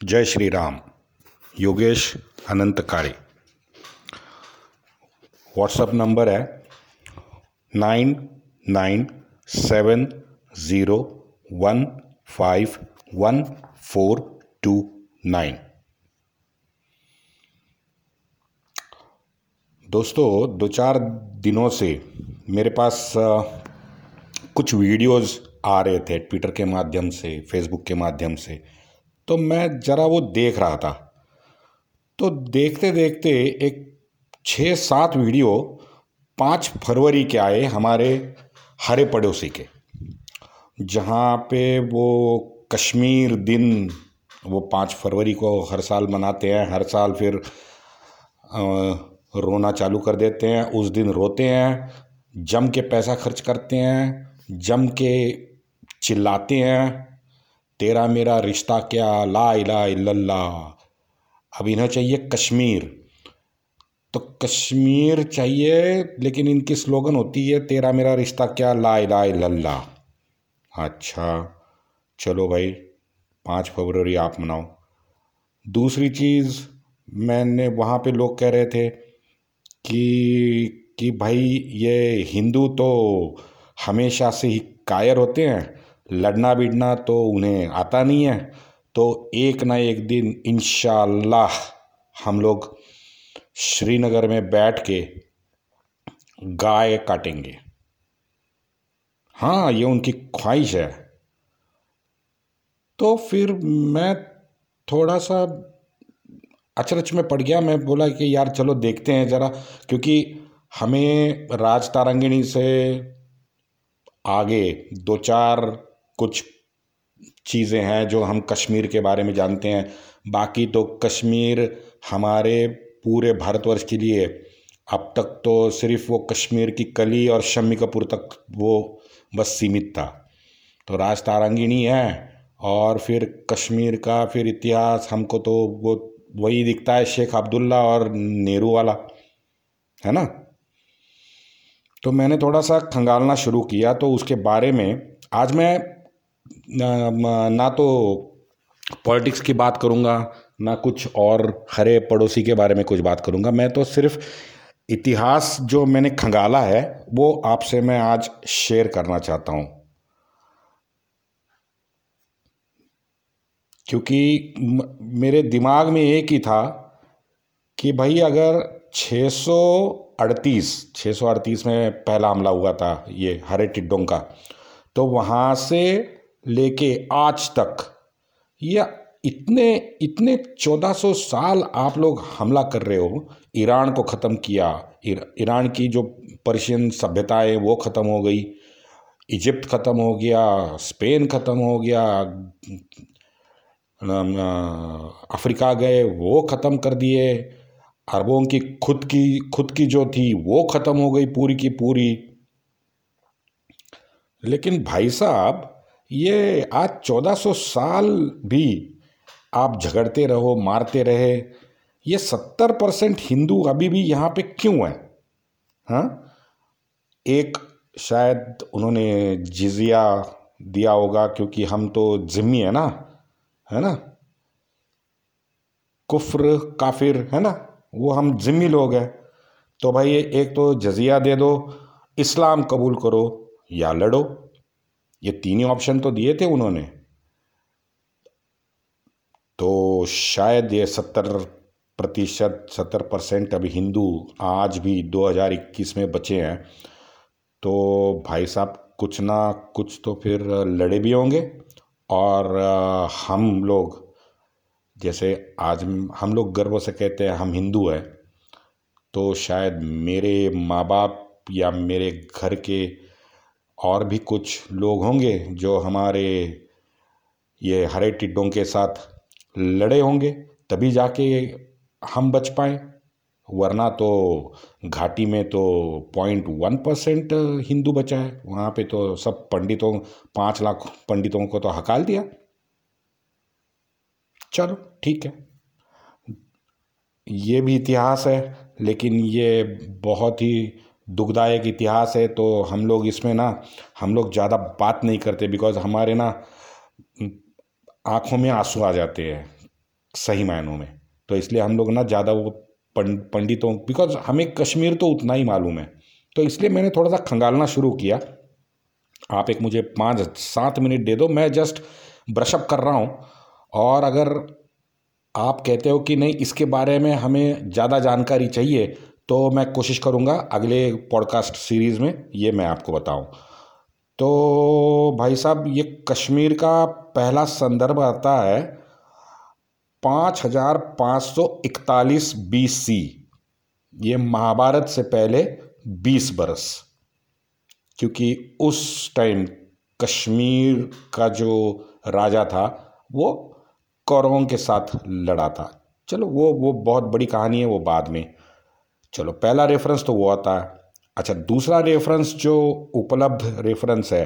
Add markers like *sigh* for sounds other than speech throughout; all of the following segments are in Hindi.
जय श्री राम। योगेश अनंत कारे व्हाट्सअप नंबर है nine nine seven zero one five one four two nine दोस्तों, दो चार दिनों से मेरे पास कुछ वीडियोस आ रहे थे ट्विटर के माध्यम से फेसबुक के माध्यम से। तो मैं ज़रा वो देख रहा था। तो देखते देखते एक छः सात वीडियो पाँच फरवरी के आए हमारे हरे पड़ोसी के, जहाँ पे वो कश्मीर दिन, वो पाँच फरवरी को हर साल मनाते हैं, हर साल फिर रोना चालू कर देते हैं, उस दिन रोते हैं, जम के पैसा खर्च करते हैं, जम के चिल्लाते हैं तेरा मेरा रिश्ता क्या? ला इला इल्लल्लाह। अब इन्हें चाहिए कश्मीर। तो कश्मीर चाहिए, लेकिन इनकी स्लोगन होती है, तेरा मेरा रिश्ता क्या? ला इला इल्लल्लाह। अच्छा चलो भाई, पाँच फरवरी आप मनाओ। दूसरी चीज़, मैंने वहाँ पे लोग कह रहे थे कि कि भाई, ये हिंदू तो हमेशा से ही कायर होते हैं। लड़ना बिड़ना तो उन्हें आता नहीं है। तो एक ना एक दिन इन हम लोग श्रीनगर में बैठ के गाय काटेंगे। हाँ ये उनकी ख्वाहिश है। तो फिर मैं थोड़ा सा अचरच में पड़ गया। मैं बोला कि यार चलो देखते हैं ज़रा, क्योंकि हमें राज तारंगिणी से आगे दो चार कुछ चीज़ें हैं जो हम कश्मीर के बारे में जानते हैं। बाकी तो कश्मीर हमारे पूरे भारतवर्ष के लिए अब तक तो सिर्फ़ वो कश्मीर की कली और शम्मी कपूर तक वो बस सीमित था। तो राज तारंगिणी है और फिर कश्मीर का फिर इतिहास हमको तो वो वही दिखता है शेख अब्दुल्ला और नेहरू वाला, है ना? तो मैंने थोड़ा सा खंगालना शुरू किया तो उसके बारे में आज मैं ना तो पॉलिटिक्स की बात करूँगा, ना कुछ और हरे पड़ोसी के बारे में कुछ बात करूँगा। मैं तो सिर्फ़ इतिहास जो मैंने खंगाला है, वो आपसे मैं आज शेयर करना चाहता हूँ। क्योंकि मेरे दिमाग में एक ही था कि भाई अगर छः सौ अड़तीस छः सौ अड़तीस में पहला हमला हुआ था ये हरे टिड्डों का तो वहाँ से लेके आज तक। या इतने इतने चौदह सौ साल आप लोग हमला कर रहे हो, ईरान को ख़त्म किया ईरान की जो पर्शियन सभ्यताएँ, वो ख़त्म हो गई इजिप्ट ख़त्म हो गया, स्पेन ख़त्म हो गया अफ्रीका गए, वो ख़त्म कर दिए। अरबों की खुद की खुद की जो थी, वो ख़त्म हो गई पूरी की पूरी। लेकिन भाई साहब ये आज चौदह सौ साल भी आप झगड़ते रहो, मारते रहे। ये सत्तर परसेंट हिंदू अभी भी यहाँ पे क्यों है? हाँ? एक शायद उन्होंने जिजिया दिया होगा क्योंकि हम तो जिम्मी है ना है ना? कुफ्र, काफिर, है ना? वो हम जिम्मी लोग हैं। तो भाई एक तो जजिया दे दो, इस्लाम कबूल करो या लड़ो। ये तीन ही ऑप्शन तो दिए थे उन्होंने। तो शायद ये सत्तर प्रतिशत, सत्तर परसेंट अभी हिंदू आज भी 2021 में बचे हैं। तो भाई साहब, कुछ ना कुछ तो फिर लड़े भी होंगे। और हम लोग, जैसे आज हम लोग गर्व से कहते हैं, हम हिंदू हैं। तो शायद मेरे माँ बाप या मेरे घर के और भी कुछ लोग होंगे जो हमारे ये हरे टिड्डों के साथ लड़े होंगे, तभी जाके हम बच पाए। वरना तो घाटी में तो पॉइंट वन परसेंट हिंदू बचा है। वहाँ पे तो सब पंडितों, पाँच लाख पंडितों को तो हकाल दिया। चलो, ठीक है। ये भी इतिहास है, लेकिन ये बहुत ही दुखदायक इतिहास है तो हम लोग इसमें ना, हम लोग ज़्यादा बात नहीं करते बिकॉज़ हमारे ना आँखों में आँसू आ जाते हैं, सही मायनों में। तो इसलिए हम लोग ना ज़्यादा वो पंडितों बिकॉज़ हमें कश्मीर तो उतना ही मालूम है। तो इसलिए मैंने थोड़ा सा खंगालना शुरू किया। आप एक मुझे पाँच, सात मिनट दे दो, मैं जस्ट ब्रशअप कर रहा हूँ। और अगर आप कहते हो कि नहीं, इसके बारे में हमें ज़्यादा जानकारी चाहिए तो मैं कोशिश करूँगा अगले पॉडकास्ट सीरीज़ में ये मैं आपको बताऊँ। तो भाई साहब, ये कश्मीर का पहला संदर्भ आता है पाँच हज़ार पाँच सौ इकतालीस बी सी ये महाभारत से पहले बीस बरस। क्योंकि उस टाइम कश्मीर का जो राजा था, वो कौरवों के साथ लड़ा था। चलो, वो वो बहुत बड़ी कहानी है, वो बाद में। चलो, पहला रेफरेंस तो वो आता है। अच्छा दूसरा रेफरेंस जो उपलब्ध रेफरेंस है,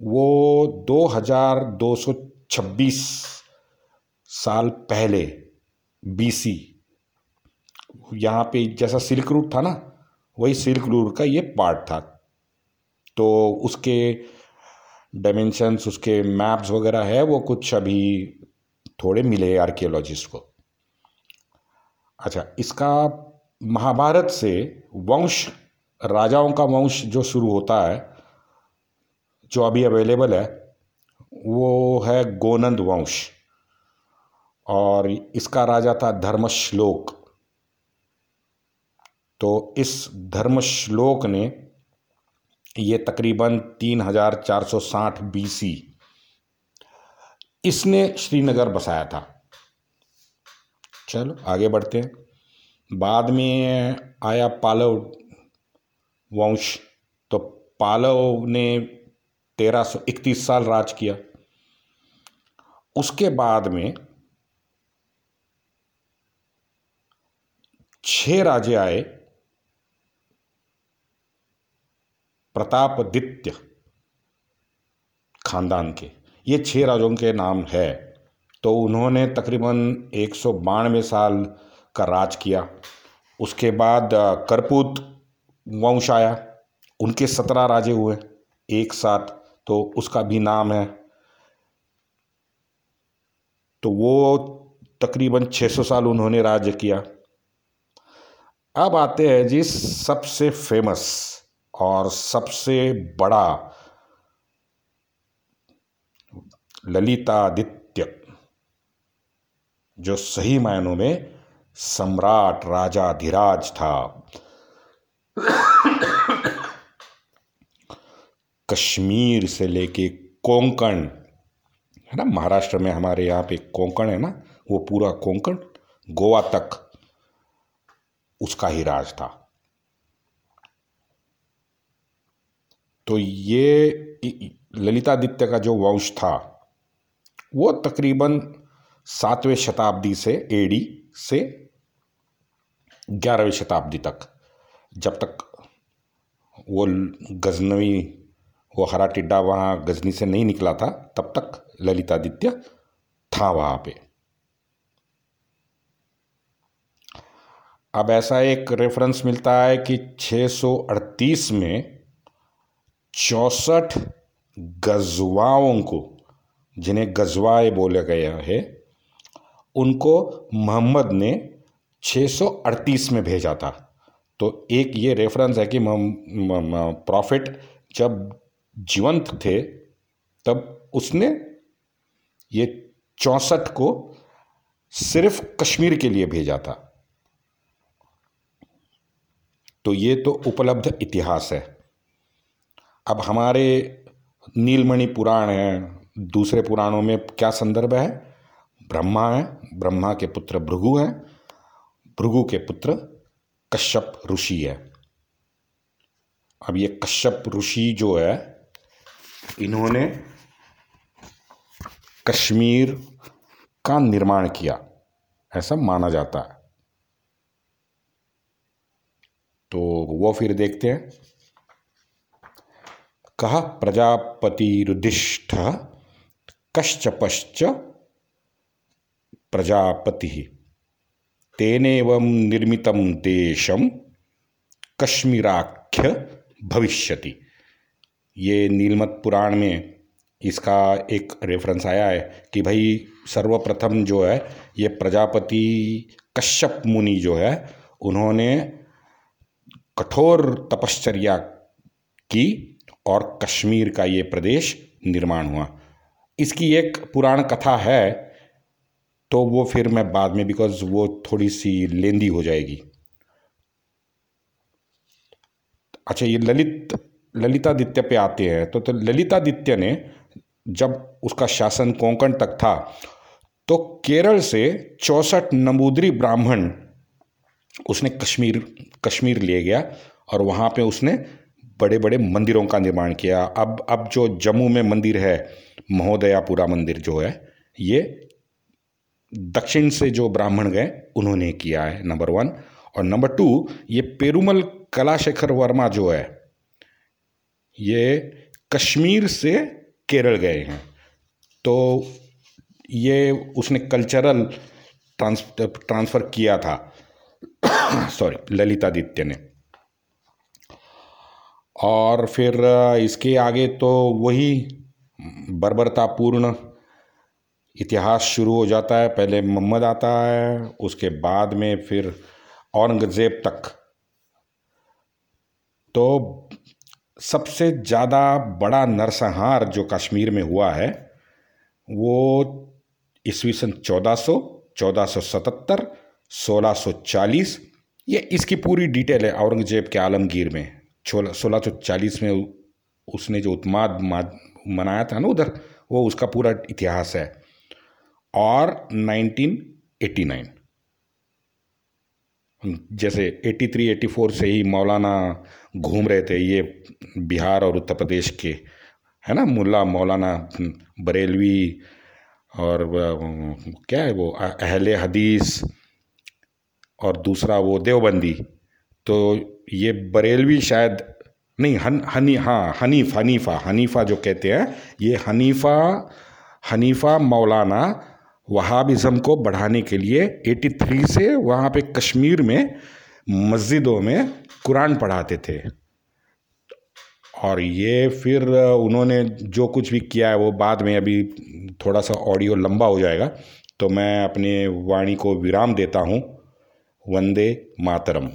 वो दो हज़ार दो सौ छब्बीस साल पहले बीसी यहाँ पे जैसा सिल्क रूट था ना, वही सिल्क रूट का ये पार्ट था। तो उसके डायमेंशंस उसके मैप्स वगैरह है, वो कुछ अभी थोड़े मिले आर्कियोलॉजिस्ट को। अच्छा इसका महाभारत से वंश, राजाओं का वंश जो शुरू होता है, जो अभी अवेलेबल है, वो है गोनंद वंश। और इसका राजा था धर्मश्लोक। तो इस धर्मश्लोक ने ये तकरीबन तीन हज़ार चार सौ साठ बीसी इसने श्रीनगर बसाया था। चलो, आगे बढ़ते हैं। बाद में आया पालव वंश। तो पालव ने तेरह सौ इकतीस साल राज किया। उसके बाद में छह राजे आए। प्रतापदित्य खानदान के। ये छह राजों के नाम है। तो उन्होंने तकरीबन एक सौ बानवे साल का राज किया। उसके बाद करपूत वंश आया। उनके सत्रह राजे हुए एक साथ तो उसका भी नाम है। तो वो तकरीबन 600 साल उन्होंने राज्य किया। अब आते हैं जी सबसे फ़ेमस और सबसे बड़ा ललितादित्य, जो सही मायनों में सम्राट राजा धीराज था। कश्मीर से लेके कोंकण, है ना, महाराष्ट्र में हमारे यहाँ पे कोंकण है ना, वो पूरा कोंकण, गोवा तक उसका ही राज था। तो ये ललितादित्य का जो वंश था, वो तकरीबन सातवें शताब्दी से एडी से ग्यारहवीं शताब्दी तक, जब तक वो गजनवी, वो हरा टिड्डा वहाँ गजनी से नहीं निकला था, तब तक ललितादित्य था वहाँ पे। अब ऐसा एक रेफरेंस मिलता है कि 638 में चौसठ गजवाओं को, जिन्हें गजवाए बोला गया है उनको मोहम्मद ने 638 में भेजा था। तो एक ये रेफरेंस है कि प्रॉफिट जब जीवंत थे, तब उसने ये चौंसठ को सिर्फ़ कश्मीर के लिए भेजा था। तो ये तो उपलब्ध इतिहास है। अब हमारे नीलमणि पुराण है, दूसरे पुराणों में क्या संदर्भ है? ब्रह्मा है, ब्रह्मा के पुत्र भृगु हैं, भृगु के पुत्र कश्यप ऋषि है। अब ये कश्यप ऋषि जो है, इन्होंने कश्मीर का निर्माण किया, ऐसा माना जाता है। तो वो फिर देखते हैं। कहा, प्रजापतिरुधिष्ठ कश्चपश्च प्रजापति। तेनेव निर्मित देशम कश्मीराख्य भविष्यति। ये नीलमत पुराण में इसका एक रेफरेंस आया है कि भाई सर्वप्रथम जो है, ये प्रजापति कश्यप मुनि जो है, उन्होंने कठोर तपश्चर्या की और कश्मीर का ये प्रदेश निर्माण हुआ। इसकी एक पुराण कथा है तो वो फिर मैं बाद में बिकॉज़ वो थोड़ी सी लेंदी हो जाएगी। अच्छा ये ललित ललितादित्य पे आते हैं। तो, तो ललितादित्य ने जब उसका शासन कोंकण तक था तो केरल से चौसठ नमूदरी ब्राह्मण उसने कश्मीर कश्मीर ले गया और वहाँ पे उसने बड़े बड़े मंदिरों का निर्माण किया। अब अब जो जम्मू में मंदिर है महोदयापुरा मंदिर जो है ये दक्षिण से जो ब्राह्मण गए, उन्होंने किया है नंबर वन और नंबर टू ये पेरुमल कलाशेखर वर्मा जो है, ये कश्मीर से केरल गए हैं। तो ये उसने कल्चरल ट्रांस ट्रांसफ़र किया था। *coughs* सॉरी ललितादित्य ने। और फिर, इसके आगे तो वही, बर्बरतापूर्ण इतिहास शुरू हो जाता है, पहले मोहम्मद आता है, उसके बाद में फिर औरंगज़ेब तक। तो सबसे ज़्यादा बड़ा नरसंहार जो कश्मीर में हुआ है, वो ईस्वी सन चौदह सौ चौदह सौ सतहत्तर, सोलह सौ चालीस। ये इसकी पूरी डिटेल है औरंगज़ेब के आलमगीर में। सोलह सौ चालीस में उसने जो उत्माद मनाया था ना उधर, वो उसका पूरा इतिहास है। और 1989 जैसे 83 84 से ही मौलाना घूम रहे थे, ये बिहार और उत्तर प्रदेश के, है ना, मुल्ला मौलाना बरेलवी और क्या है वो अहले हदीस और दूसरा वो देवबंदी। तो ये बरेलवी शायद, नहीं, हन, हनी हाँ हनीफ, हनीफा हनीफा जो कहते हैं, ये हनीफा हनीफा मौलाना वहाबिज़म को बढ़ाने के लिए 83 से वहाँ पे कश्मीर में मस्जिदों में कुरान पढ़ाते थे। और ये फिर उन्होंने जो कुछ भी किया है, वो बाद में अभी थोड़ा सा ऑडियो लंबा हो जाएगा। तो मैं अपने वाणी को विराम देता हूँ। वंदे मातरम।